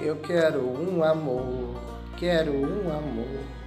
Eu quero um amor, quero um amor.